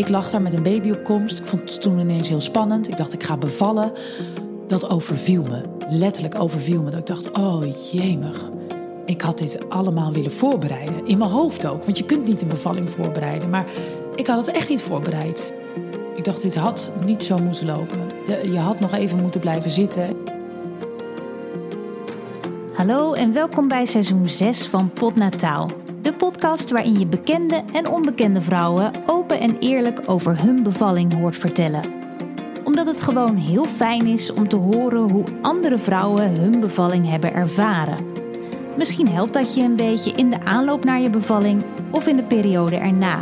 Ik lag daar met een baby op komst. Ik vond het toen ineens heel spannend. Ik dacht, ik ga bevallen. Dat overviel me. Letterlijk overviel me. Dat ik dacht, oh jemig. Ik had dit allemaal willen voorbereiden. In mijn hoofd ook. Want je kunt niet een bevalling voorbereiden. Maar ik had het echt niet voorbereid. Ik dacht, dit had niet zo moeten lopen. Je had nog even moeten blijven zitten. Hallo en welkom bij seizoen 6 van Potnataal. De podcast waarin je bekende en onbekende vrouwen en eerlijk over hun bevalling hoort vertellen. Omdat het gewoon heel fijn is om te horen hoe andere vrouwen hun bevalling hebben ervaren. Misschien helpt dat je een beetje in de aanloop naar je bevalling of in de periode erna.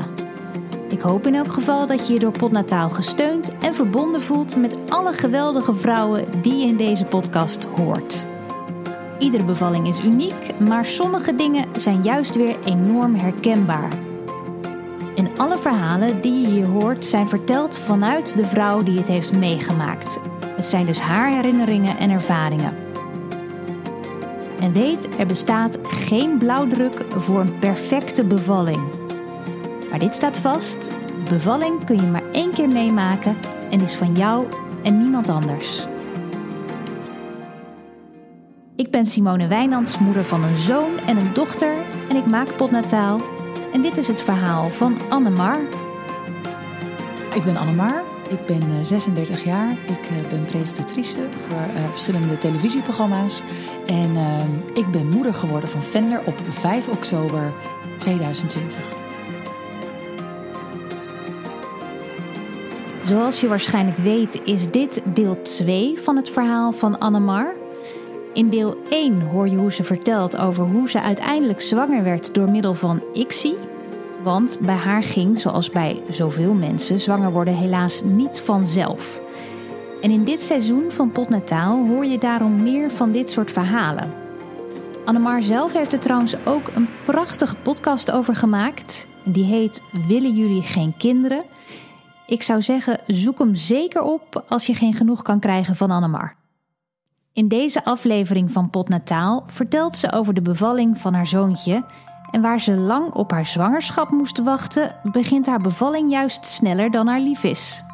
Ik hoop in elk geval dat je je door Potnataal gesteund en verbonden voelt met alle geweldige vrouwen die je in deze podcast hoort. Iedere bevalling is uniek, maar sommige dingen zijn juist weer enorm herkenbaar. Alle verhalen die je hier hoort zijn verteld vanuit de vrouw die het heeft meegemaakt. Het zijn dus haar herinneringen en ervaringen. En weet, er bestaat geen blauwdruk voor een perfecte bevalling. Maar dit staat vast: bevalling kun je maar één keer meemaken en is van jou en niemand anders. Ik ben Simone Wijnands, moeder van een zoon en een dochter en ik maak potnataal. En dit is het verhaal van Annemar. Ik ben Annemar. Ik ben 36 jaar. Ik ben presentatrice voor verschillende televisieprogramma's. En ik ben moeder geworden van Fender op 5 oktober 2020. Zoals je waarschijnlijk weet, is dit deel 2 van het verhaal van Annemar. In deel 1 hoor je hoe ze vertelt over hoe ze uiteindelijk zwanger werd door middel van ICSI. Want bij haar ging, zoals bij zoveel mensen, zwanger worden helaas niet vanzelf. En in dit seizoen van Potnataal hoor je daarom meer van dit soort verhalen. Annemar zelf heeft er trouwens ook een prachtige podcast over gemaakt. Die heet Willen jullie geen kinderen? Ik zou zeggen, zoek hem zeker op als je geen genoeg kan krijgen van Annemar. In deze aflevering van Potnataal vertelt ze over de bevalling van haar zoontje. En waar ze lang op haar zwangerschap moest wachten, begint haar bevalling juist sneller dan haar lief is.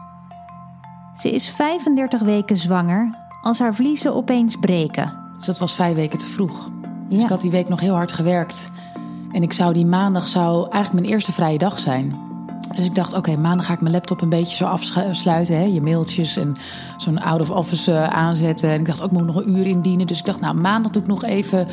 Ze is 35 weken zwanger als haar vliezen opeens breken. Dus dat was vijf weken te vroeg. Dus ik had die week nog heel hard gewerkt. En ik zou die maandag zou eigenlijk mijn eerste vrije dag zijn. Dus ik dacht, oké, maandag ga ik mijn laptop een beetje zo afsluiten. Hè? Je mailtjes en zo'n out-of-office uh, aanzetten. En ik dacht ook, moet nog een uur indienen. Dus ik dacht, nou, maandag doe ik nog even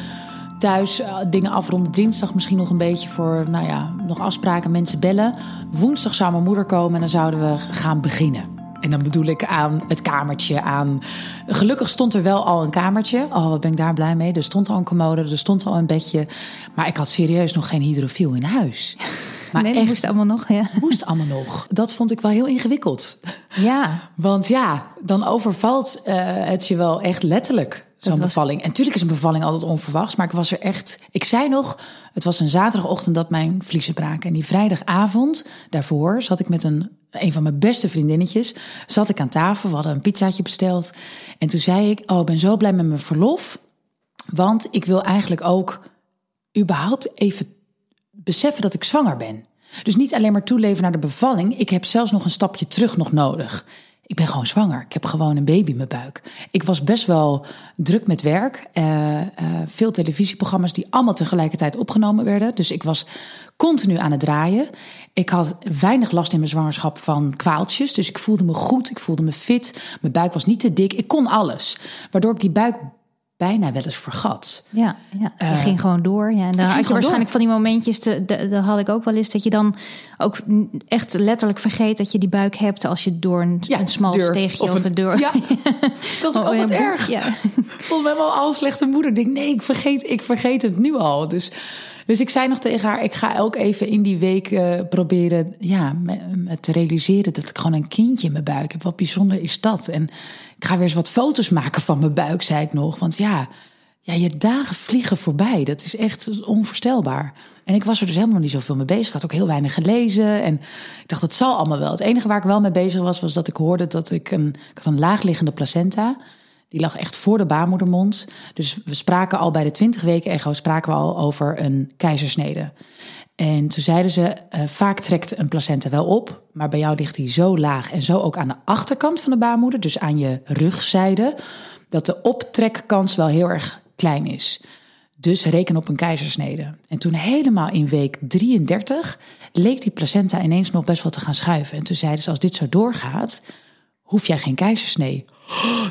thuis uh, dingen afronden. Dinsdag misschien nog een beetje voor, nou ja, nog afspraken, mensen bellen. Woensdag zou mijn moeder komen en dan zouden we gaan beginnen. En dan bedoel ik aan het kamertje, aan... Gelukkig stond er wel al een kamertje. Oh, wat ben ik daar blij mee. Er stond al een commode, er stond al een bedje. Maar ik had serieus nog geen hydrofiel in huis. Maar nee, dat moest allemaal nog, ja. Moest allemaal nog. Dat vond ik wel heel ingewikkeld. Ja. Want ja, dan overvalt uh, het je wel echt letterlijk, zo'n was... bevalling. En natuurlijk is een bevalling altijd onverwachts, maar ik was er echt... Ik zei nog, het was een zaterdagochtend dat mijn vliezen braken. En die vrijdagavond daarvoor zat ik met een, een van mijn beste vriendinnetjes... zat ik aan tafel, we hadden een pizzaatje besteld. En toen zei ik, oh, ik ben zo blij met mijn verlof... want ik wil eigenlijk ook überhaupt even beseffen dat ik zwanger ben. Dus niet alleen maar toeleven naar de bevalling. Ik heb zelfs nog een stapje terug nog nodig. Ik ben gewoon zwanger. Ik heb gewoon een baby in mijn buik. Ik was best wel druk met werk. Uh, uh, veel televisieprogramma's die allemaal tegelijkertijd opgenomen werden. Dus ik was continu aan het draaien. Ik had weinig last in mijn zwangerschap van kwaaltjes. Dus ik voelde me goed. Ik voelde me fit. Mijn buik was niet te dik. Ik kon alles. Waardoor ik die buik bijna wel eens vergat. Ja, ja. je uh, ging gewoon door. Ja, en dan had je waarschijnlijk door. van die momentjes, te, de, de, had ik ook wel eens, dat je dan ook echt letterlijk vergeet dat je die buik hebt als je door een, ja, een smal deur, steegje of, een, deur. Ja, dat is oh, ook erg. Ja. Ik voelde me wel al slechte moeder. Ik denk, nee, ik vergeet, ik vergeet het nu al. Dus... Dus ik zei nog tegen haar, ik ga ook even in die week uh, proberen ja, me te realiseren dat ik gewoon een kindje in mijn buik heb. Wat bijzonder is dat? En ik ga weer eens wat foto's maken van mijn buik, zei ik nog. Want ja, ja, je dagen vliegen voorbij. Dat is echt onvoorstelbaar. En ik was er dus helemaal niet zoveel mee bezig. Ik had ook heel weinig gelezen. En ik dacht, dat zal allemaal wel. Het enige waar ik wel mee bezig was, was dat ik hoorde dat ik een, ik had een laagliggende placenta. Die lag echt voor de baarmoedermond. Dus we spraken al bij de 20 weken echo spraken we al over een keizersnede. En toen zeiden ze, uh, vaak trekt een placenta wel op, maar bij jou ligt hij zo laag en zo ook aan de achterkant van de baarmoeder, dus aan je rugzijde, dat de optrekkans wel heel erg klein is. Dus reken op een keizersnede. En toen helemaal in week 33 leek die placenta ineens nog best wel te gaan schuiven. En toen zeiden ze, als dit zo doorgaat, hoef jij geen keizersnee.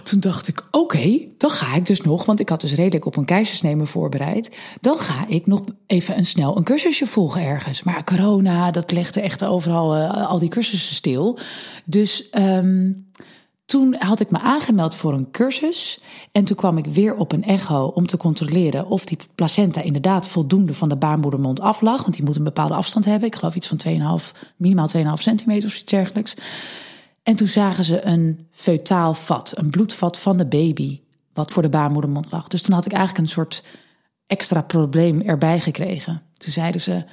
Toen dacht ik, oké, dan ga ik dus nog, want ik had dus redelijk op een keizersnee me voorbereid. Dan ga ik nog even een snel een cursusje volgen ergens. Maar corona, dat legde echt overal uh, al die cursussen stil. Dus um, toen had ik me aangemeld voor een cursus. En toen kwam ik weer op een echo om te controleren of die placenta inderdaad voldoende van de baarmoedermond af lag. Want die moet een bepaalde afstand hebben. Ik geloof iets van 2,5, minimaal 2,5 centimeter of iets dergelijks. En toen zagen ze een feutaal vat, een bloedvat van de baby, wat voor de baarmoedermond lag. Dus toen had ik eigenlijk een soort extra probleem erbij gekregen. Toen zeiden ze,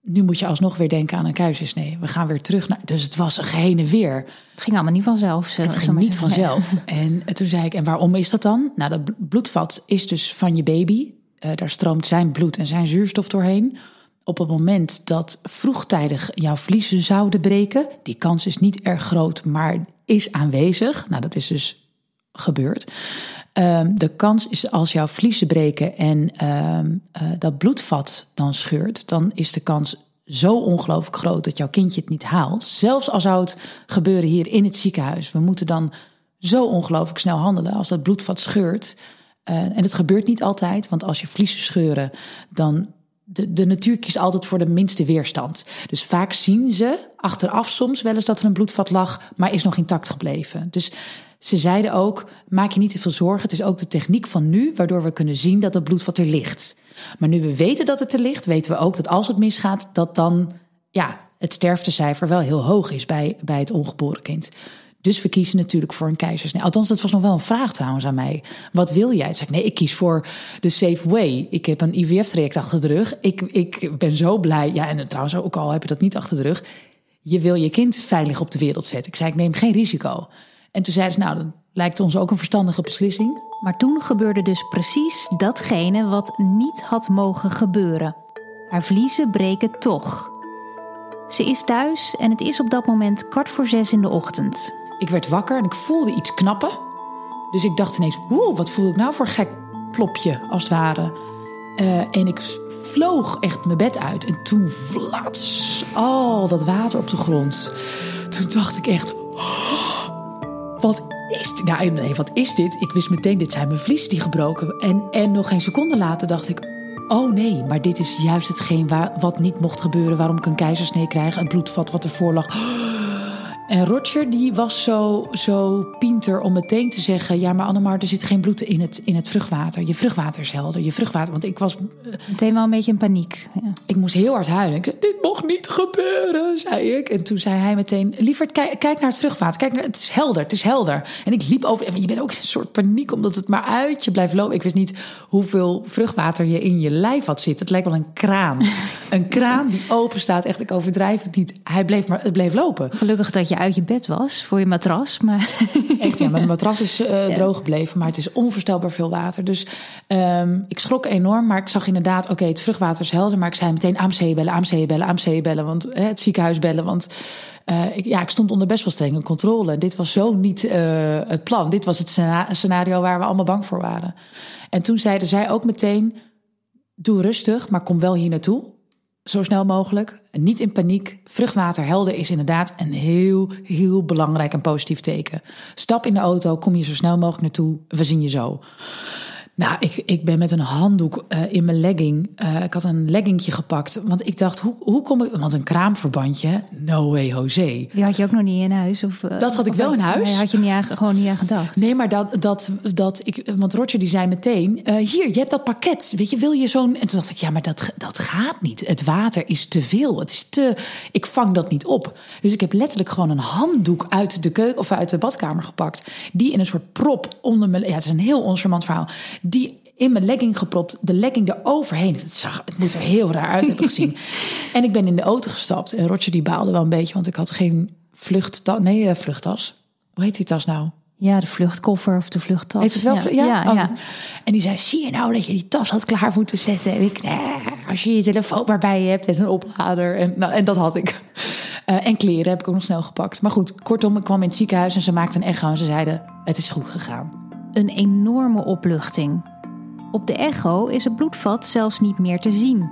nu moet je alsnog weer denken aan een keizersnee. We gaan weer terug naar. Dus het was een heen en weer. Het ging allemaal niet vanzelf. Het ging niet vanzelf. En toen zei ik: En waarom is dat dan? Nou, dat bloedvat is dus van je baby. Uh, daar stroomt zijn bloed en zijn zuurstof doorheen. Op het moment dat vroegtijdig jouw vliezen zouden breken, die kans is niet erg groot, maar is aanwezig. Nou, dat is dus gebeurd. Um, de kans is als jouw vliezen breken en um, uh, dat bloedvat dan scheurt, dan is de kans zo ongelooflijk groot dat jouw kindje het niet haalt. Zelfs al zou het gebeuren hier in het ziekenhuis. We moeten dan zo ongelooflijk snel handelen als dat bloedvat scheurt. Uh, en het gebeurt niet altijd, want als je vliezen scheuren, dan de, de natuur kiest altijd voor de minste weerstand. Dus vaak zien ze achteraf soms wel eens dat er een bloedvat lag, maar is nog intact gebleven. Dus ze zeiden ook: maak je niet te veel zorgen. Het is ook de techniek van nu, waardoor we kunnen zien dat het bloedvat er ligt. Maar nu we weten dat het er ligt, weten we ook dat als het misgaat, dat dan ja, het sterftecijfer wel heel hoog is bij, bij het ongeboren kind. Dus we kiezen natuurlijk voor een keizersnee. Althans, dat was nog wel een vraag trouwens aan mij. Wat wil jij? Toen zei ik, nee, ik kies voor de safe way. Ik heb een IVF-traject achter de rug. Ik, ik ben zo blij. Ja, en trouwens, ook al heb je dat niet achter de rug. Je wil je kind veilig op de wereld zetten. Ik zei, ik neem geen risico. En toen zei ze, nou, dat lijkt ons ook een verstandige beslissing. Maar toen gebeurde dus precies datgene wat niet had mogen gebeuren. Haar vliezen breken toch. Ze is thuis en het is op dat moment kwart voor zes in de ochtend. Ik werd wakker en ik voelde iets knappen. Dus ik dacht ineens, oeh, wat voel ik nou voor gek plopje, als het ware. Uh, en ik vloog echt mijn bed uit. En toen flats, al dat water op de grond. Toen dacht ik echt, oh, wat is dit? Nou, nee, wat is dit? Ik wist meteen, dit zijn mijn vliezen die gebroken. En, en nog geen seconde later dacht ik, oh nee, maar dit is juist hetgeen wat niet mocht gebeuren. Waarom ik een keizersnee krijg, het bloedvat wat ervoor lag. En Roger die was zo, zo pinter om meteen te zeggen... ja, maar Annemar, er zit geen bloed in het, in het vruchtwater. Je vruchtwater is helder. Je vruchtwater, want ik was... Eh, meteen wel een beetje in paniek. Ja. Ik moest heel hard huilen. Ik zei, dit mag niet gebeuren, zei ik. En toen zei hij meteen, lieverd, kijk, kijk naar het vruchtwater. Kijk naar, het is helder, het is helder. En ik liep over... Je bent ook in een soort paniek, omdat het maar uit je blijft lopen. Ik wist niet hoeveel vruchtwater je in je lijf had zitten. Het lijkt wel een kraan. een kraan die open staat. Echt, ik overdrijf het niet. Hij bleef maar, het bleef lopen. Gelukkig dat je uit je bed was voor je matras. Maar... Echt, ja, mijn matras is uh, droog gebleven, maar het is onvoorstelbaar veel water. Dus um, ik schrok enorm, maar ik zag inderdaad, oké, okay, het vruchtwater is helder. Maar ik zei meteen AMC bellen, AMC bellen, AMC bellen, want uh, het ziekenhuis bellen. Want uh, ik, ja, ik stond onder best wel strenge controle. Dit was zo niet het plan. Dit was het scenario waar we allemaal bang voor waren. En toen zeiden zij ook meteen, doe rustig, maar kom wel hier naartoe zo snel mogelijk. Niet in paniek. Vruchtwater helder is inderdaad een heel, heel belangrijk en positief teken. Stap in de auto, kom je zo snel mogelijk naartoe. We zien je zo. Nou, ik, ik ben met een handdoek uh, in mijn legging. Uh, ik had een leggingje gepakt. Want ik dacht, hoe, hoe kom ik... Want een kraamverbandje, no way Jose. Die had je ook nog niet in huis? Of, uh, dat had ik wel in huis. Nee, had je niet aan, gewoon niet aan gedacht? Nee, maar dat, dat, dat ik... Want Roger die zei meteen, hier, je hebt dat pakket. Weet je, wil je zo'n... En toen dacht ik, ja, maar dat, dat gaat niet. Het water is te veel. Het is te... Ik vang dat niet op. Dus ik heb letterlijk gewoon een handdoek uit de keuken... of uit de badkamer gepakt. Die in een soort prop onder mijn... Ja, het is een heel oncharmant verhaal die in mijn legging gepropt, de legging eroverheen. Het, zag, het moet er heel raar uit hebben gezien. en ik ben in de auto gestapt en Roger die baalde wel een beetje, want ik had geen vluchttas. Nee, uh, vluchttas. Hoe heet die tas nou? Ja, de vluchtkoffer of de vluchttas. Heeft het wel? Ja, Ja, ja, Oh. ja. En die zei, zie je nou dat je die tas had klaar moeten zetten? En ik, nee, als je je telefoon maar bij je hebt en een oplader. En, nou, en dat had ik. Eh, en kleren heb ik ook nog snel gepakt. Maar goed, kortom, ik kwam in het ziekenhuis en ze maakten een echo. En ze zeiden, het is goed gegaan. Een enorme opluchting. Op de echo is het bloedvat zelfs niet meer te zien.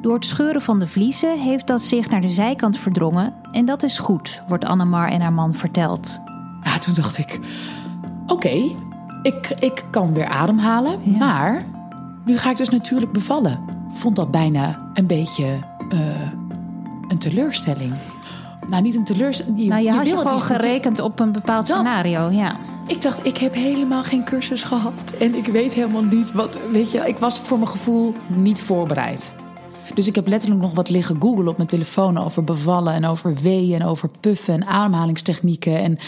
Door het scheuren van de vliezen heeft dat zich naar de zijkant verdrongen. En dat is goed, wordt Annemar en haar man verteld. Ja, toen dacht ik, oké, ik, ik kan weer ademhalen. Ja. Maar nu ga ik dus natuurlijk bevallen. Vond dat bijna een beetje eh, een teleurstelling. Nou, niet een teleurstelling. Je, Nou, je, had je gewoon gerekend op een bepaald Dat. scenario, ja. Ik dacht, ik heb helemaal geen cursus gehad. En ik weet helemaal niet wat. Weet je, ik was voor mijn gevoel niet voorbereid. Dus ik heb letterlijk nog wat liggen googlen op mijn telefoon over bevallen en over weeën en over puffen en ademhalingstechnieken. En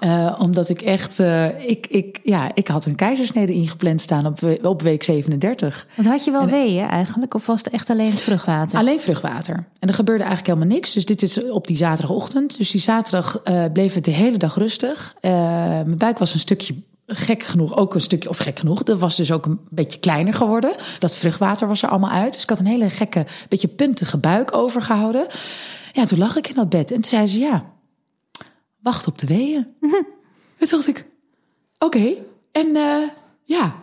eh, omdat ik echt, eh, ik, ik, ja, ik had een keizersnede ingepland staan op, op week 37. Want had je wel En- weeën eigenlijk? Of was het echt alleen het vruchtwater? Alleen vruchtwater. En er gebeurde eigenlijk helemaal niks. Dus dit is op die zaterdagochtend. Dus die zaterdag eh, bleef het de hele dag rustig. Mijn buik was een stukje gek genoeg, ook een stukje, of gek genoeg. Dat was dus ook een beetje kleiner geworden. Dat vruchtwater was er allemaal uit. Dus ik had een hele gekke, beetje puntige buik overgehouden. Ja, toen lag ik in dat bed. En toen zei ze, ja, wacht op de weeën. Toen dacht ik, oké. En eh, ja,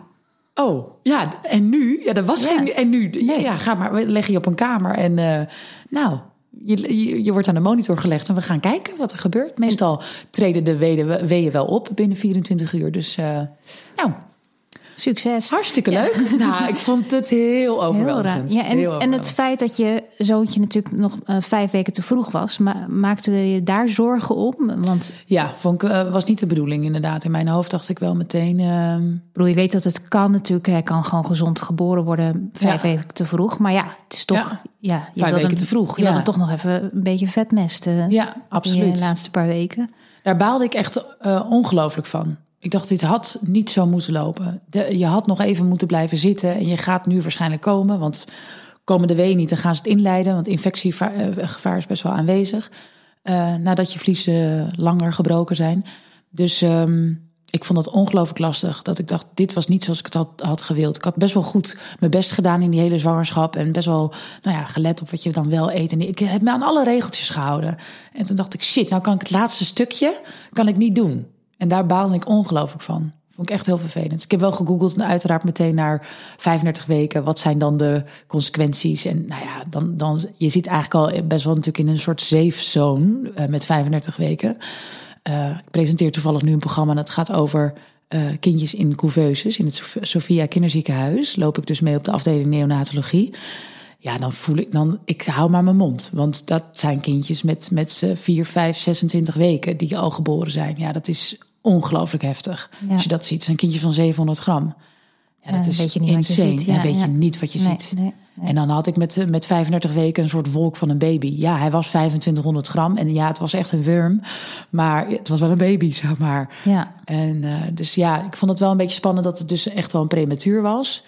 oh, ja, en nu? Ja, dat was Ja. geen... En nu? Ja, ja, ga maar, leg je op een kamer en eh, nou... Je, wordt aan de monitor gelegd en we gaan kijken wat er gebeurt. Meestal treden de weeën, wel op binnen 24 uur. Dus eh, nou, Succes. hartstikke leuk. Nou, ik vond het heel Heel overweldigend. Ja, en, Heel en het feit dat je zoontje natuurlijk nog eh, vijf weken te vroeg was, ma maakte je daar zorgen op? Want Ja, vond ik, eh, was niet de bedoeling inderdaad. In mijn hoofd dacht ik wel meteen... bedoel, je weet dat het kan natuurlijk. Hij kan gewoon gezond geboren worden vijf Ja. weken te vroeg. Maar ja, het is toch... Ja. Ja, je Vijf weken hem- te vroeg, Je ja. hem toch nog even een beetje vetmesten. ja, In absoluut. de laatste paar weken. Daar baalde ik echt eh, ongelooflijk van. Ik dacht, dit had niet zo moeten lopen. Je had nog even moeten blijven zitten. En je gaat nu waarschijnlijk komen. Want komen de weeën niet, dan gaan ze het inleiden. Want infectiegevaar is best wel aanwezig. eh, nadat je vliezen langer gebroken zijn. Dus ehm, ik vond het ongelooflijk lastig. Dat ik dacht, dit was niet zoals ik het had, had gewild. Ik had best wel goed mijn best gedaan in die hele zwangerschap. En best wel nou ja, gelet op wat je dan wel eet. En ik heb me aan alle regeltjes gehouden. En toen dacht ik, shit, nou kan ik het laatste stukje kan ik niet doen. En daar baalde ik ongelooflijk van. Vond ik echt heel vervelend. Ik heb wel gegoogeld en uiteraard meteen naar 35 weken. Wat zijn dan de consequenties? En nou ja, dan, dan je zit eigenlijk al best wel natuurlijk in een soort safe zone eh, met 35 weken. Eh, ik presenteer toevallig nu een programma dat gaat over eh, kindjes in couveuses in het Sophia Kinderziekenhuis. Loop ik dus mee op de afdeling neonatologie. Ja, dan voel ik dan, ik hou maar mijn mond. Want dat zijn kindjes met, met z'n 4, 5, 26 weken die al geboren zijn. Ja, dat is ongelooflijk heftig. Ja. Als je dat ziet, een kindje van 700 gram. Ja, dat is weet je niet wat je insane. ziet. Ja, weet je niet wat je Nee, ziet. nee, nee. En dan had ik met, met 35 weken een soort wolk van een baby. Ja, hij was 2500 gram. En ja, het was echt een worm. Maar het was wel een baby, zeg maar. Ja. En eh, dus ja, ik vond het wel een beetje spannend dat het dus echt wel een prematuur was.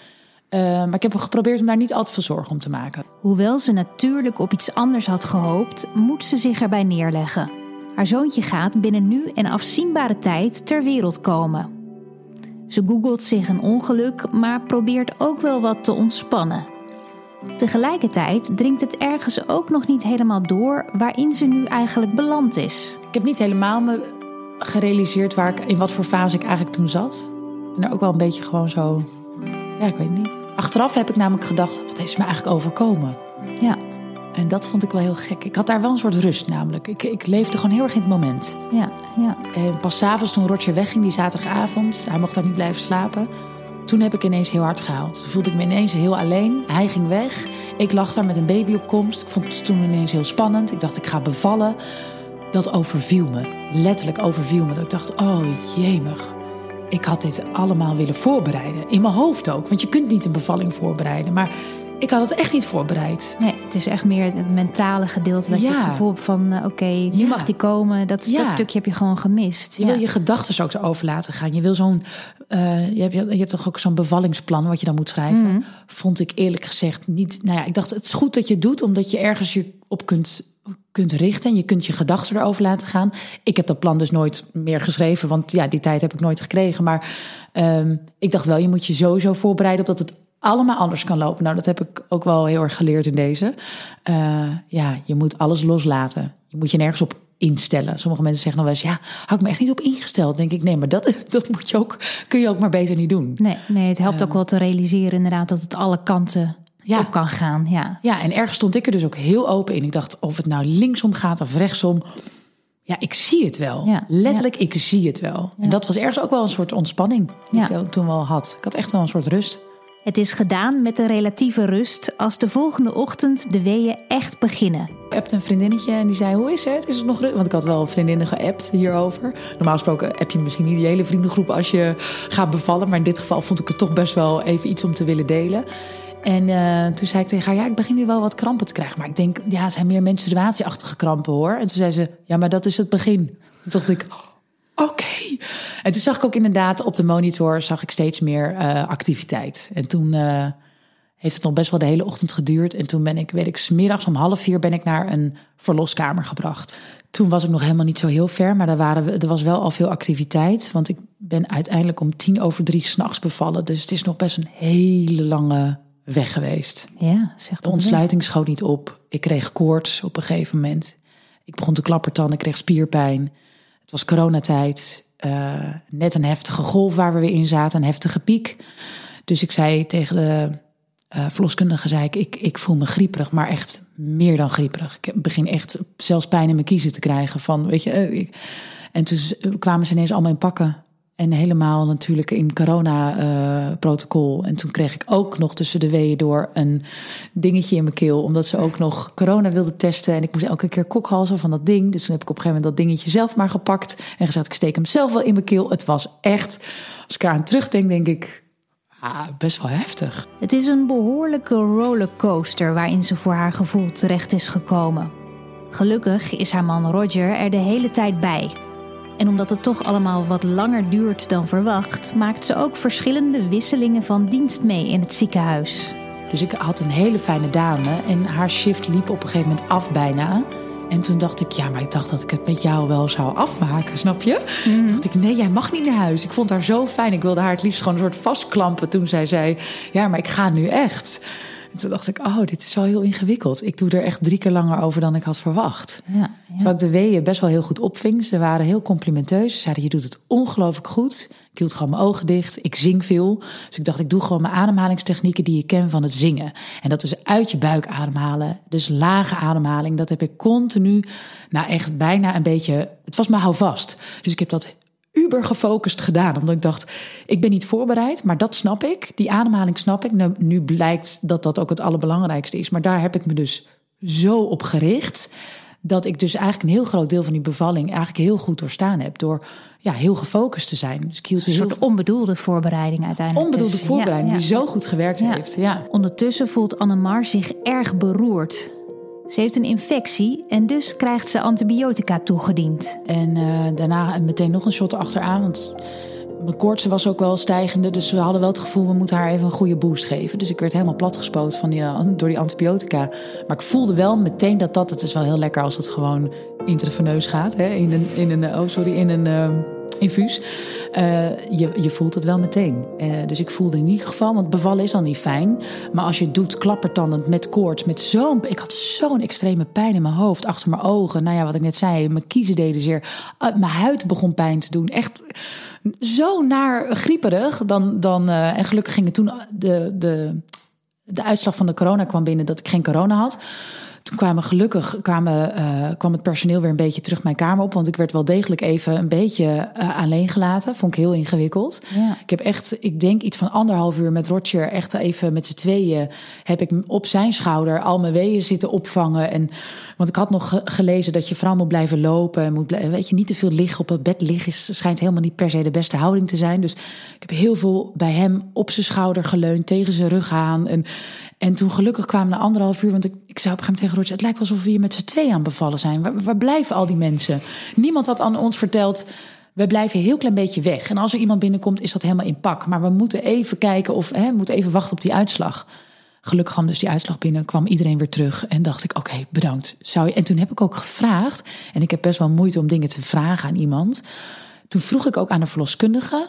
Eh, maar ik heb geprobeerd om daar niet al te veel zorgen om te maken. Hoewel ze natuurlijk op iets anders had gehoopt, moet ze zich erbij neerleggen. Haar zoontje gaat binnen nu en afzienbare tijd ter wereld komen. Ze googelt zich een ongeluk, maar probeert ook wel wat te ontspannen. Tegelijkertijd dringt het ergens ook nog niet helemaal door waarin ze nu eigenlijk beland is. Ik heb niet helemaal me gerealiseerd waar ik, in wat voor fase ik eigenlijk toen zat. Ben er ook wel een beetje gewoon zo. Ja, ik weet niet. Achteraf heb ik namelijk gedacht: wat is me eigenlijk overkomen? Ja, En dat vond ik wel heel gek. Ik had daar wel een soort rust namelijk. Ik, ik leefde gewoon heel erg in het moment. ja, ja. En pas s'avonds toen Roger wegging die zaterdagavond, hij mocht daar niet blijven slapen. Toen heb ik ineens heel hard gehaald. Toen voelde ik me ineens heel alleen. Hij ging weg. Ik lag daar met een baby op komst. Ik vond het toen ineens heel spannend. Ik dacht, ik ga bevallen. Dat overviel me. Letterlijk overviel me. Dat ik dacht, oh jemig. Ik had dit allemaal willen voorbereiden. In mijn hoofd ook. Want je kunt niet een bevalling voorbereiden. Maar ik had het echt niet voorbereid. Nee, het is echt meer het mentale gedeelte. Dat je Ja. het gevoel hebt van, eh, oké, nu Ja. mag die komen. Dat, Ja. dat stukje heb je gewoon gemist. Je wil je gedachten ook zo over laten gaan. Je wil zo'n. eh, je, hebt, je hebt toch ook zo'n bevallingsplan wat je dan moet schrijven. Mhm. Vond ik eerlijk gezegd niet. Nou ja, ik dacht het is goed dat je het doet, omdat je ergens je op kunt kunt richten en je kunt je gedachten erover laten gaan. Ik heb dat plan dus nooit meer geschreven, want ja, die tijd heb ik nooit gekregen. Maar ehm, ik dacht wel, je moet je sowieso voorbereiden op dat het allemaal anders kan lopen. Nou, dat heb ik ook wel heel erg geleerd in deze. Uh, ja, je moet alles loslaten. Je moet je nergens op instellen. Sommige mensen zeggen nog wel eens, ja, had ik me echt niet op ingesteld. Denk ik, nee, maar dat, dat moet je ook, kun je ook maar beter niet doen. Nee, nee het helpt ook wel te realiseren inderdaad dat het alle kanten ja. op kan gaan. Ja. ja, en ergens stond ik er dus ook heel open in. Ik dacht, of het nou linksom gaat of rechtsom. Ja, ik zie het wel. Ja. Letterlijk, ik zie het wel. En dat was ergens ook wel een soort ontspanning die ik toen wel had. Ik had echt wel een soort rust. Het is gedaan met een relatieve rust als de volgende ochtend de weeën echt beginnen. Ik appte een vriendinnetje en die zei: Hoe is het? Is het nog rust? Want ik had wel vriendinnen geappt hierover. Normaal gesproken heb je misschien niet die hele vriendengroep als je gaat bevallen. Maar in dit geval vond ik het toch best wel even iets om te willen delen. En uh, toen zei ik tegen haar, ja, ik begin nu wel wat krampen te krijgen. Maar ik denk, ja, het zijn meer menstruatieachtige krampen hoor. En toen zei ze, ja, maar dat is het begin. Toen dacht ik, oké. En toen zag ik ook inderdaad op de monitor zag ik steeds meer uh, activiteit. En toen uh, heeft het nog best wel de hele ochtend geduurd. En toen ben ik, weet ik, smiddags om half vier ben ik naar een verloskamer gebracht. Toen was ik nog helemaal niet zo heel ver, maar daar waren we, er was wel al veel activiteit. Want ik ben uiteindelijk om tien over drie s'nachts bevallen. Dus het is nog best een hele lange weg geweest. Ja, zegt De ontsluiting schoot niet op. Ik kreeg koorts op een gegeven moment. Ik begon te klappertanden, ik kreeg spierpijn. Het was coronatijd. Uh, net een heftige golf waar we weer in zaten, een heftige piek. Dus ik zei tegen de uh, verloskundige, zei ik, ik, ik voel me grieperig, maar echt meer dan grieperig. Ik begin echt zelfs pijn in mijn kiezen te krijgen van, weet je. Uh, ik, en toen kwamen ze ineens allemaal in pakken en helemaal natuurlijk in corona-protocol. en toen kreeg ik ook nog tussen de weeën door een dingetje in mijn keel. Omdat ze ook nog corona wilden testen. En ik moest elke keer kokhalzen van dat ding. Dus toen heb ik op een gegeven moment dat dingetje zelf maar gepakt. En gezegd, ik steek hem zelf wel in mijn keel. Het was echt, als ik eraan terugdenk, denk ik... Ah, best wel heftig. Het is een behoorlijke rollercoaster waarin ze voor haar gevoel terecht is gekomen. Gelukkig is haar man Roger er de hele tijd bij. En omdat het toch allemaal wat langer duurt dan verwacht, maakt ze ook verschillende wisselingen van dienst mee in het ziekenhuis. Dus ik had een hele fijne dame en haar shift liep op een gegeven moment af bijna. En toen dacht ik, ja, maar ik dacht dat ik het met jou wel zou afmaken, snap je? Mm. dacht ik, nee, jij mag niet naar huis. Ik vond haar zo fijn. Ik wilde haar het liefst gewoon een soort vastklampen toen zij zei, ja, maar ik ga nu echt. En toen dacht ik, oh, dit is wel heel ingewikkeld. Ik doe er echt drie keer langer over dan ik had verwacht. Ja, ja. Terwijl ik de weeën best wel heel goed opving. Ze waren heel complimenteus. Ze zeiden, je doet het ongelooflijk goed. Ik hield gewoon mijn ogen dicht. Ik zing veel. Dus ik dacht, ik doe gewoon mijn ademhalingstechnieken die je ken van het zingen. En dat is uit je buik ademhalen. Dus lage ademhaling. Dat heb ik continu, nou echt bijna een beetje... Het was me houvast. Dus ik heb dat uber gefocust gedaan. Omdat ik dacht, ik ben niet voorbereid, maar dat snap ik. Die ademhaling snap ik. Nu, nu blijkt dat dat ook het allerbelangrijkste is. Maar daar heb ik me dus zo op gericht. Dat ik dus eigenlijk een heel groot deel van die bevalling eigenlijk heel goed doorstaan heb. Door ja, heel gefocust te zijn. Dus ik hield een soort onbedoelde voorbereiding uiteindelijk. Onbedoelde dus, voorbereiding die zo goed gewerkt heeft. Ja. Ondertussen voelt Annemar zich erg beroerd. Ze heeft een infectie en dus krijgt ze antibiotica toegediend. En uh, daarna meteen nog een shot achteraan, want mijn koorts was ook wel stijgende. Dus we hadden wel het gevoel, we moeten haar even een goede boost geven. Dus ik werd helemaal platgespoten van die, eh, door die antibiotica. Maar ik voelde wel meteen dat dat, het is wel heel lekker als het gewoon intraveneus gaat. Hè? In een, in een, oh sorry, in een... Uh, infuus. Uh, je, je voelt het wel meteen. Uh, dus ik voelde in ieder geval, want bevallen is al niet fijn. Maar als je het doet klappertandend met koorts, met zo'n... Ik had zo'n extreme pijn in mijn hoofd, achter mijn ogen. Nou ja, wat ik net zei, mijn kiezen deden zeer. Uh, mijn huid begon pijn te doen. Echt zo naar grieperig. Dan, dan, en gelukkig ging het toen de, de, de uitslag van de corona kwam binnen dat ik geen corona had. Toen kwamen gelukkig kwamen, uh, kwam het personeel weer een beetje terug mijn kamer op. Want ik werd wel degelijk even een beetje uh, alleen gelaten. Vond ik heel ingewikkeld. Ja. Ik heb echt, ik denk iets van anderhalf uur met Roger. Echt even met z'n tweeën heb ik op zijn schouder al mijn weeën zitten opvangen. En, want ik had nog gelezen dat je vooral moet blijven lopen. Moet blijven, weet je, niet te veel liggen op het bed liggen. Is, schijnt helemaal niet per se de beste houding te zijn. Dus ik heb heel veel bij hem op zijn schouder geleund. Tegen zijn rug aan. En, en toen gelukkig kwamen na anderhalf uur, want ik, ik zou op een gegeven moment tegen Roger... het lijkt wel alsof we hier met z'n twee aan bevallen zijn. Waar, blijven al die mensen? Niemand had aan ons verteld... We blijven een heel klein beetje weg. En als er iemand binnenkomt, is dat helemaal in pak. Maar we moeten even kijken of we moeten even wachten op die uitslag. Gelukkig kwam dus die uitslag binnen, kwam iedereen weer terug en dacht ik, oké, bedankt. Zou je... En toen heb ik ook gevraagd, en ik heb best wel moeite om dingen te vragen aan iemand. Toen vroeg ik ook aan de verloskundige,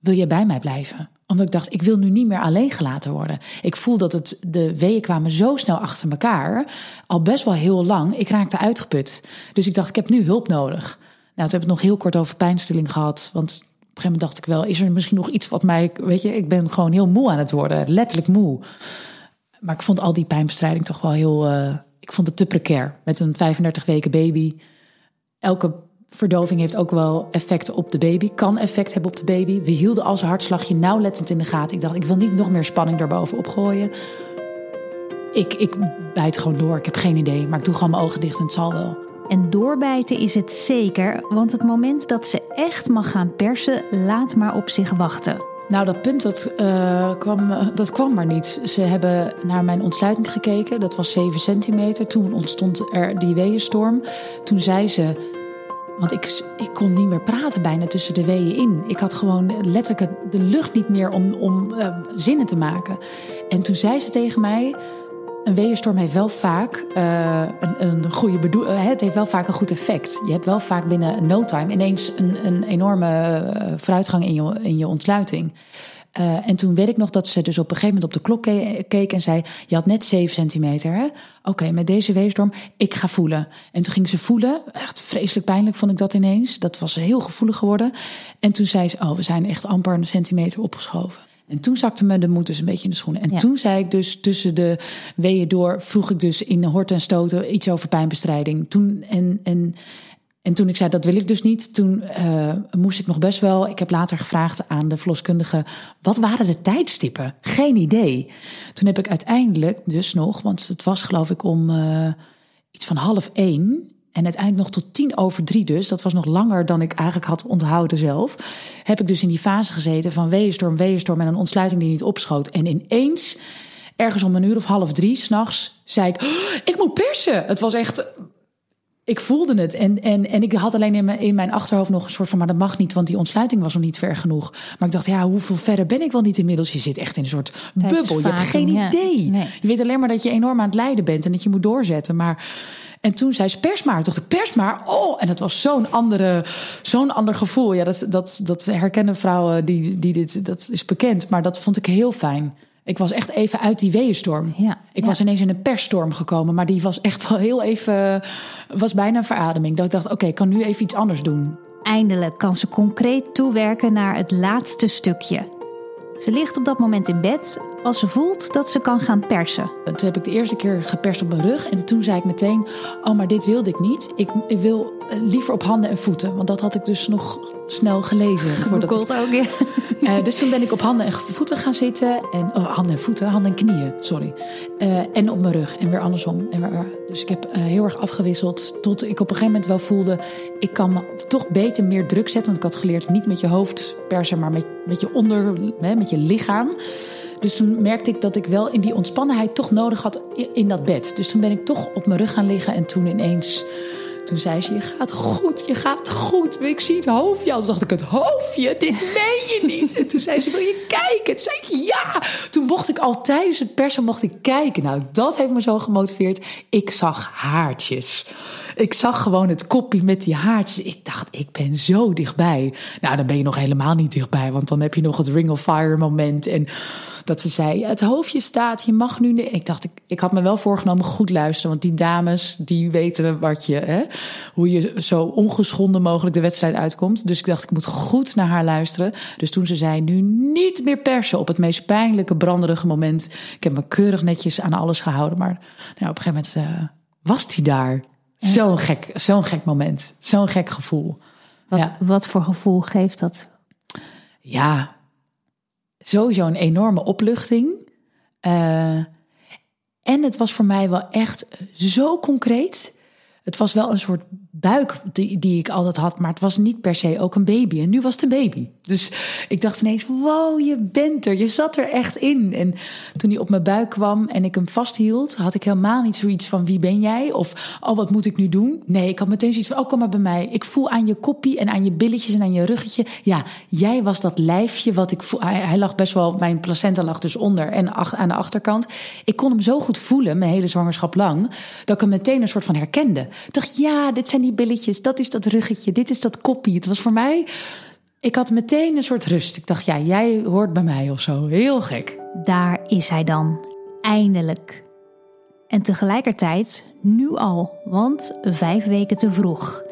wil jij bij mij blijven? Omdat ik dacht, ik wil nu niet meer alleen gelaten worden. Ik voel dat het, de weeën kwamen zo snel achter elkaar, al best wel heel lang. Ik raakte uitgeput. Dus ik dacht, ik heb nu hulp nodig. Nou, toen heb ik nog heel kort over pijnstilling gehad, want op een gegeven moment dacht ik wel, is er misschien nog iets wat mij, weet je, ik ben gewoon heel moe aan het worden, letterlijk moe. Maar ik vond al die pijnbestrijding toch wel heel. Uh, ik vond het te precair. Met een 35 weken baby. Elke verdoving heeft ook wel effecten op de baby. Kan effect hebben op de baby. We hielden al zijn hartslagje nauwlettend in de gaten. Ik dacht, ik wil niet nog meer spanning daarbovenop gooien. Ik, ik bijt gewoon door. Ik heb geen idee. Maar ik doe gewoon mijn ogen dicht en het zal wel. En doorbijten is het zeker, want het moment dat ze echt mag gaan persen, laat maar op zich wachten. Nou, dat punt dat, uh, kwam, eh, dat kwam maar niet. Ze hebben naar mijn ontsluiting gekeken. Dat was 7 centimeter. Toen ontstond er die weeënstorm. Toen zei ze... Want ik, ik kon niet meer praten bijna tussen de weeën in. Ik had gewoon letterlijk de lucht niet meer om, om uh, zinnen te maken. En toen zei ze tegen mij... Een weeënstorm heeft wel vaak uh, een, een, goede bedoel, het heeft wel vaak een goed effect. Je hebt wel vaak binnen no time ineens een, een enorme vooruitgang in je, in je ontsluiting. Uh, en toen weet ik nog dat ze dus op een gegeven moment op de klok keek en zei: Je had net 7 centimeter, hè? Oké, okay, met deze weerstorm, ik ga voelen. En toen ging ze voelen. Echt vreselijk pijnlijk vond ik dat ineens. Dat was heel gevoelig geworden. En toen zei ze: Oh, we zijn echt amper een centimeter opgeschoven. En toen zakte me de moed dus een beetje in de schoenen. En toen zei ik dus tussen de weeën door, vroeg ik dus in hort en stoten iets over pijnbestrijding. Toen en. en en toen ik zei dat wil ik dus niet, toen uh, moest ik nog best wel. Ik heb later gevraagd aan de verloskundige: wat waren de tijdstippen? Geen idee. Toen heb ik uiteindelijk dus nog, want het was geloof ik om uh, iets van half één. En uiteindelijk nog tot tien over drie dus. Dat was nog langer dan ik eigenlijk had onthouden zelf. Heb ik dus in die fase gezeten van weeënstorm, weeënstorm en een ontsluiting die niet opschoot. En ineens, ergens om een uur of half drie s'nachts, zei ik... Oh, ik moet persen! Het was echt... Ik voelde het en, en, en ik had alleen in mijn, in mijn achterhoofd nog een soort van... maar dat mag niet, want die ontsluiting was nog niet ver genoeg. Maar ik dacht, ja, hoeveel verder ben ik wel niet inmiddels? Je zit echt in een soort bubbel. Je hebt geen idee. Nee. Je weet alleen maar dat je enorm aan het lijden bent... en dat je moet doorzetten, maar... En toen zei ze pers maar. Toen dacht ik pers maar. Oh, en dat was zo'n andere, zo'n ander gevoel. Ja, dat, dat, dat herkennen vrouwen die, die dit, dat is bekend. Maar dat vond ik heel fijn. Ik was echt even uit die weeënstorm. Ja, ik was ineens in een persstorm gekomen, maar die was echt wel heel even, was bijna een verademing. Dat ik dacht, oké, ik kan nu even iets anders doen. Eindelijk kan ze concreet toewerken naar het laatste stukje. Ze ligt op dat moment in bed als ze voelt dat ze kan gaan persen. Toen heb ik de eerste keer geperst op mijn rug en toen zei ik meteen: Oh, maar dit wilde ik niet. Ik, wil liever op handen en voeten, want dat had ik dus nog snel gelezen. Gegoogeld ook, ja. Uh, dus toen ben ik op handen en voeten gaan zitten. En, oh, handen en voeten, handen en knieën, sorry. Uh, en op mijn rug en weer andersom. En weer, dus ik heb uh, heel erg afgewisseld tot ik op een gegeven moment wel voelde... ik kan me toch beter meer druk zetten. Want ik had geleerd niet met je hoofd persen, maar met, met je onder, hè, met je lichaam. Dus toen merkte ik dat ik wel in die ontspannenheid toch nodig had in dat bed. Dus toen ben ik toch op mijn rug gaan liggen en toen ineens toen zei ze, je gaat goed, je gaat goed. Ik zie het hoofdje. Als dacht ik, het hoofdje, dit meen je niet. En toen zei ze, wil je kijken? Toen zei ik, ja. Toen mocht ik al tijdens het persen mocht ik kijken. Nou, dat heeft me zo gemotiveerd. Ik zag haartjes. Ik zag gewoon het kopje met die haartjes. Ik dacht, ik ben zo dichtbij. Nou, dan ben je nog helemaal niet dichtbij. Want dan heb je nog het Ring of Fire moment. En dat ze zei, het hoofdje staat, je mag nu... Ik dacht, ik, ik had me wel voorgenomen goed luisteren. Want die dames, die weten wat je, hè, hoe je zo ongeschonden mogelijk de wedstrijd uitkomt. Dus ik dacht, ik moet goed naar haar luisteren. Dus toen ze zei, nu niet meer persen op het meest pijnlijke, branderige moment. Ik heb me keurig netjes aan alles gehouden. Maar nou, op een gegeven moment uh, was die daar. Zo'n gek, zo'n gek moment. Zo'n gek gevoel. Wat, ja. wat voor gevoel geeft dat? Ja, sowieso een enorme opluchting. Uh, en het was voor mij wel echt zo concreet. Het was wel een soort buik die, die ik altijd had. Maar het was niet per se ook een baby. En nu was het baby. Dus ik dacht ineens, wow, je bent er. Je zat er echt in. En toen hij op mijn buik kwam en ik hem vasthield... had ik helemaal niet zoiets van, wie ben jij? Of, oh, wat moet ik nu doen? Nee, ik had meteen zoiets van, oh, kom maar bij mij. Ik voel aan je koppie en aan je billetjes en aan je ruggetje. Ja, jij was dat lijfje wat ik voel. Hij, hij lag best wel, mijn placenta lag dus onder en aan de achterkant. Ik kon hem zo goed voelen, mijn hele zwangerschap lang... dat ik hem meteen een soort van herkende. Ik dacht, ja, dit zijn die billetjes, dat is dat ruggetje, dit is dat koppie. Het was voor mij, ik had meteen een soort rust. Ik dacht, ja, jij hoort bij mij of zo. Heel gek. Daar is hij dan, eindelijk. En tegelijkertijd nu al, want vijf weken te vroeg.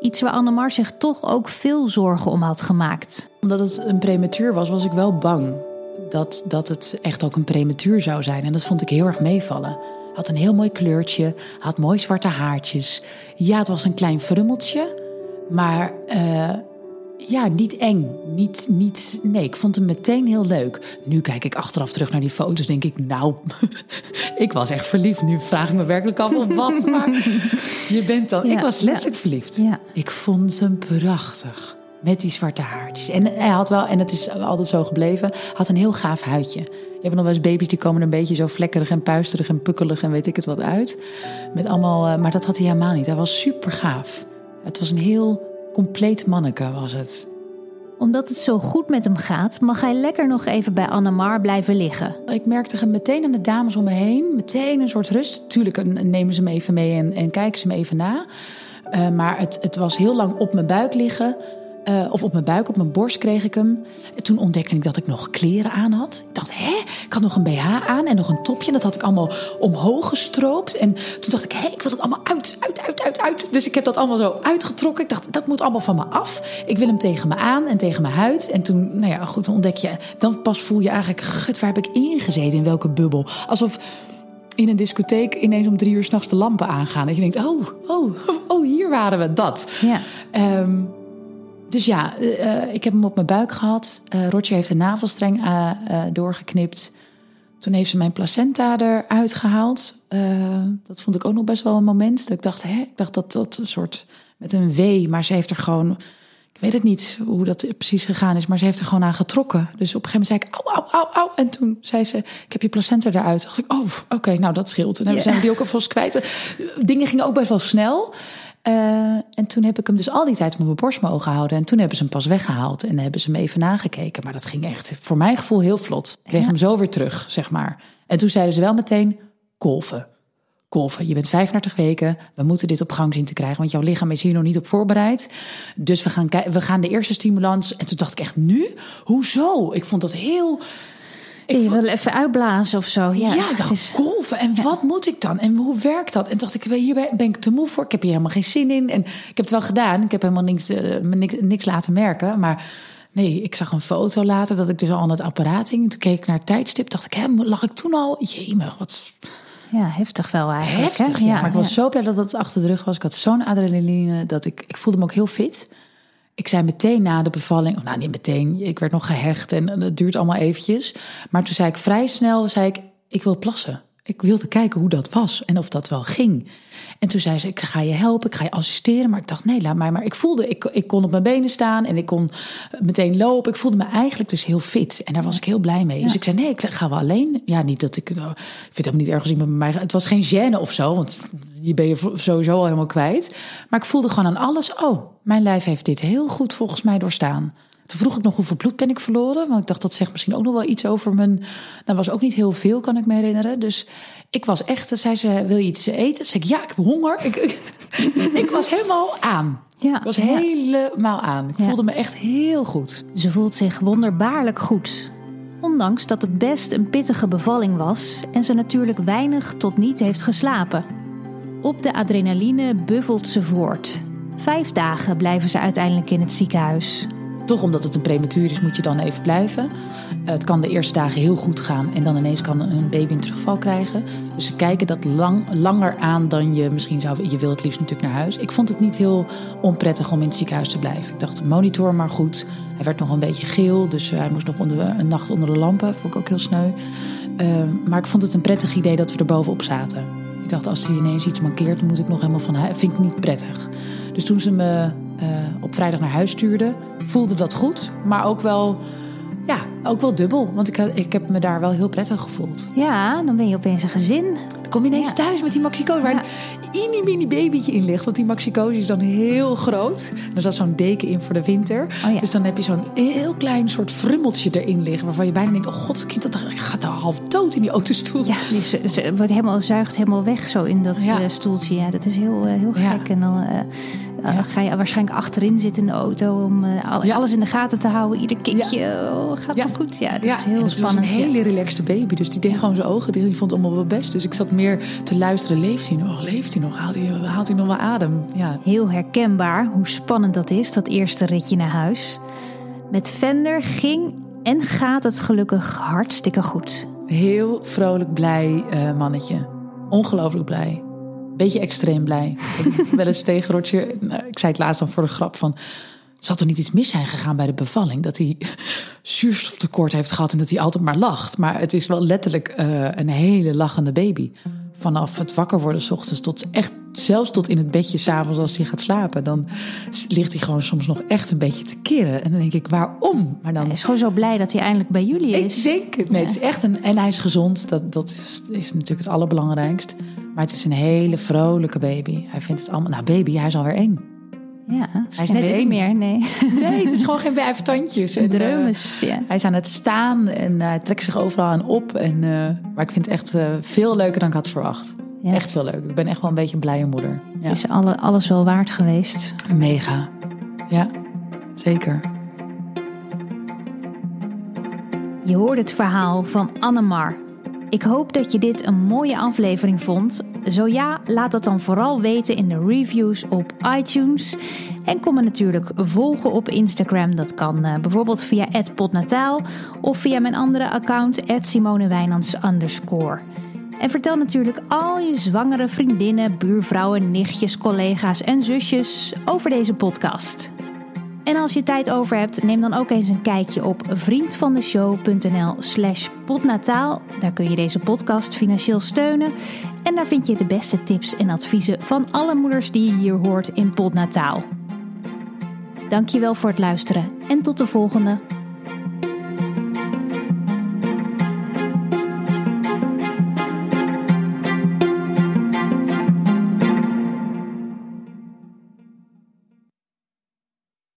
Iets waar Annemar zich toch ook veel zorgen om had gemaakt. Omdat het een prematuur was, was ik wel bang dat, dat het echt ook een prematuur zou zijn. En dat vond ik heel erg meevallen. Had een heel mooi kleurtje, had mooi zwarte haartjes. Ja, het was een klein frummeltje, maar uh, ja, niet eng. Niet, niet, nee, ik vond hem meteen heel leuk. Nu kijk ik achteraf terug naar die foto's, denk ik, nou, ik was echt verliefd. Nu vraag ik me werkelijk af op wat, maar je bent dan. ik was letterlijk verliefd. Ja. Ik vond hem prachtig. Met die zwarte haartjes. En hij had wel, en het is altijd zo gebleven, had een heel gaaf huidje. Je hebt nog wel eens baby's die komen een beetje zo vlekkerig en puisterig en pukkelig en weet ik het wat uit. Met allemaal, eh, maar dat had hij helemaal niet. Hij was super gaaf. Het was een heel compleet manneke, was het. Omdat het zo goed met hem gaat, mag hij lekker nog even bij Annemar blijven liggen. Ik merkte meteen aan de dames om me heen, meteen een soort rust. Tuurlijk nemen ze me even mee en, en kijken ze me even na. Uh, maar het, het was heel lang op mijn buik liggen. Uh, of op mijn buik, op mijn borst kreeg ik hem. En toen ontdekte ik dat ik nog kleren aan had. Ik dacht, hè? Ik had nog een BH aan en nog een topje. Dat had ik allemaal omhoog gestroopt. En toen dacht ik, hé, ik wil dat allemaal uit, uit, uit, uit, uit. Dus ik heb dat allemaal zo uitgetrokken. Ik dacht, dat moet allemaal van me af. Ik wil hem tegen me aan en tegen mijn huid. En toen, nou ja, goed, dan ontdek je... Dan pas voel je eigenlijk, gut, waar heb ik ingezeten? In welke bubbel? Alsof in een discotheek ineens om drie uur s'nachts de lampen aangaan. Dat je denkt, oh, oh, oh, hier waren we, dat. Ja. Um, dus ja, uh, ik heb hem op mijn buik gehad. Uh, Roger heeft de navelstreng doorgeknipt. Toen heeft ze mijn placenta eruit gehaald. dat vond ik ook nog best wel een moment. Dat ik dacht, hè, ik dacht dat dat een soort met een W, maar ze heeft er gewoon. Ik weet het niet hoe dat precies gegaan is, maar ze heeft er gewoon aan getrokken. Dus op een gegeven moment zei ik, au, au, au, au. En toen zei ze, ik heb je placenta eruit. Toen dacht ik, oh, oké, nou dat scheelt. En dan zijn we die ook alvast kwijt. Dingen gingen ook best wel snel. Uh, en toen heb ik hem dus al die tijd op mijn borst mogen houden. En toen hebben ze hem pas weggehaald en hebben ze hem even nagekeken. Maar dat ging echt voor mijn gevoel heel vlot. Ik kreeg hem zo weer terug, zeg maar. En toen zeiden ze wel meteen, kolven. Kolven, je bent 35 weken, we moeten dit op gang zien te krijgen. Want jouw lichaam is hier nog niet op voorbereid. Dus we gaan, we gaan de eerste stimulans. En toen dacht ik echt, nu? Hoezo? Ik vond dat heel ik je wil even uitblazen of zo. Ja, ja dat is golven. En wat moet ik dan? En hoe werkt dat? En dacht ik, hier ben ik te moe voor. Ik heb hier helemaal geen zin in. En ik heb het wel gedaan. Ik heb helemaal niks, uh, niks, niks, laten merken. Maar nee, ik zag een foto later dat ik dus al aan het apparaat hing. Toen keek ik naar het tijdstip. Dacht ik, hè, lag ik toen al? Jemig, wat... Ja, heftig wel eigenlijk. Heftig, ja. Maar ik was zo blij dat het achter de rug was. Ik had zo'n adrenaline dat ik... Ik voelde me ook heel fit ik zei meteen na de bevalling, nou niet meteen, ik werd nog gehecht en het duurt allemaal eventjes. Maar toen zei ik vrij snel, zei ik, ik wil plassen. Ik wilde kijken hoe dat was en of dat wel ging. En toen zei ze, ik ga je helpen, ik ga je assisteren. Maar ik dacht, nee, laat mij maar. Ik voelde, ik, ik kon op mijn benen staan en ik kon meteen lopen. Ik voelde me eigenlijk dus heel fit. En daar was ik heel blij mee. Dus ik zei, nee, ik ga wel alleen. Ja, niet dat ik, nou, ik vind het helemaal niet ergens iemand bij mij. Het was geen gêne of zo, want die ben je sowieso al helemaal kwijt. Maar ik voelde gewoon aan alles, oh, mijn lijf heeft dit heel goed volgens mij doorstaan. Toen vroeg ik nog hoeveel bloed ben ik verloren. Want ik dacht, dat zegt misschien ook nog wel iets over mijn... Dat was ook niet heel veel, kan ik me herinneren. Dus ik was echt, zei ze, wil je iets eten? Zei ik, ja, ik heb honger. Ik, ik, was helemaal aan. Ja, ik was helemaal aan. Ik voelde me echt heel goed. Ze voelt zich wonderbaarlijk goed. Ondanks dat het best een pittige bevalling was en ze natuurlijk weinig tot niet heeft geslapen. Op de adrenaline buffelt ze voort. Vijf dagen blijven ze uiteindelijk in het ziekenhuis. Toch omdat het een prematuur is, moet je dan even blijven. Het kan de eerste dagen heel goed gaan en dan ineens kan een baby een terugval krijgen. Dus ze kijken dat lang, langer aan dan je misschien zou. Je wil het liefst natuurlijk naar huis. Ik vond het niet heel onprettig om in het ziekenhuis te blijven. Ik dacht, monitor maar goed. Hij werd nog een beetje geel, dus hij moest nog onder, een nacht onder de lampen. Vond ik ook heel sneu. Uh, maar ik vond het een prettig idee dat we er bovenop zaten. Ik dacht, als hij ineens iets mankeert, moet ik nog helemaal van huis. Vind ik niet prettig. Dus toen ze me uh, op vrijdag naar huis stuurde, voelde dat goed. Maar ook wel ja, ook wel dubbel. Want ik, ik heb me daar wel heel prettig gevoeld. Ja, dan ben je opeens een gezin. Dan kom je ineens thuis met die maxicosi. Waar een mini mini babytje in ligt. Want die maxicosi is dan heel groot. Er zat zo'n deken in voor de winter. Oh, dus dan heb je zo'n heel klein soort frummeltje erin liggen. Waarvan je bijna denkt, oh god, kind dat gaat er half dood in die autostoel. Ja, die ze, wordt helemaal, zuigt helemaal weg zo in dat. Eh, stoeltje. Ja, dat is heel, eh, heel gek. En dan... Uh, dan ga je waarschijnlijk achterin zitten in de auto om uh, alles in de gaten te houden. Ieder kindje oh, gaat ja. goed. Ja, dat is heel spannend. Het was een hele relaxte baby, dus die deed gewoon zijn ogen dicht. Die vond het allemaal wel best. Dus ik zat meer te luisteren. Leeft hij nog? Leeft hij nog? Haalt hij, haalt hij nog wel adem? Ja. Heel herkenbaar hoe spannend dat is, dat eerste ritje naar huis. Met Vender ging en gaat het gelukkig hartstikke goed. Heel vrolijk, blij uh, mannetje. Ongelooflijk blij beetje extreem blij. wel eens tegen Roger, nou, ik zei het laatst dan voor de grap van... Zal er niet iets mis zijn gegaan bij de bevalling? Dat hij zuurstoftekort heeft gehad en dat hij altijd maar lacht. Maar het is wel letterlijk uh, een hele lachende baby. Vanaf het wakker worden s ochtends tot echt, zelfs tot in het bedje s'avonds als hij gaat slapen. Dan ligt hij gewoon soms nog echt een beetje te keren. En dan denk ik, waarom? Maar dan... Hij is gewoon zo blij dat hij eindelijk bij jullie is. Ik denk het. Nee, het is echt een, en hij is gezond. Dat, dat is, is natuurlijk het allerbelangrijkst. Maar het is een hele vrolijke baby. Hij vindt het allemaal. Nou, baby, hij is alweer één. Ja, hij is net één meer. Nee. nee, het is gewoon geen vijftandjes. En dreumes, ja. Hij is aan het staan en hij trekt zich overal aan op. En, uh, maar ik vind het echt uh, veel leuker dan ik had verwacht. Ja. Echt veel leuk. Ik ben echt wel een beetje een blije moeder. Ja. Is alle, alles wel waard geweest? Mega. Ja, zeker. Je hoort het verhaal van Annemar. Ik hoop dat je dit een mooie aflevering vond. Zo ja, laat dat dan vooral weten in de reviews op iTunes. En kom me natuurlijk volgen op Instagram. Dat kan uh, bijvoorbeeld via @potnataal of via mijn andere account @simonewijnands En vertel natuurlijk al je zwangere vriendinnen, buurvrouwen, nichtjes, collega's en zusjes over deze podcast. En als je tijd over hebt, neem dan ook eens een kijkje op vriendvandeshow.nl/slash podnataal. Daar kun je deze podcast financieel steunen. En daar vind je de beste tips en adviezen van alle moeders die je hier hoort in Podnataal. Dankjewel voor het luisteren en tot de volgende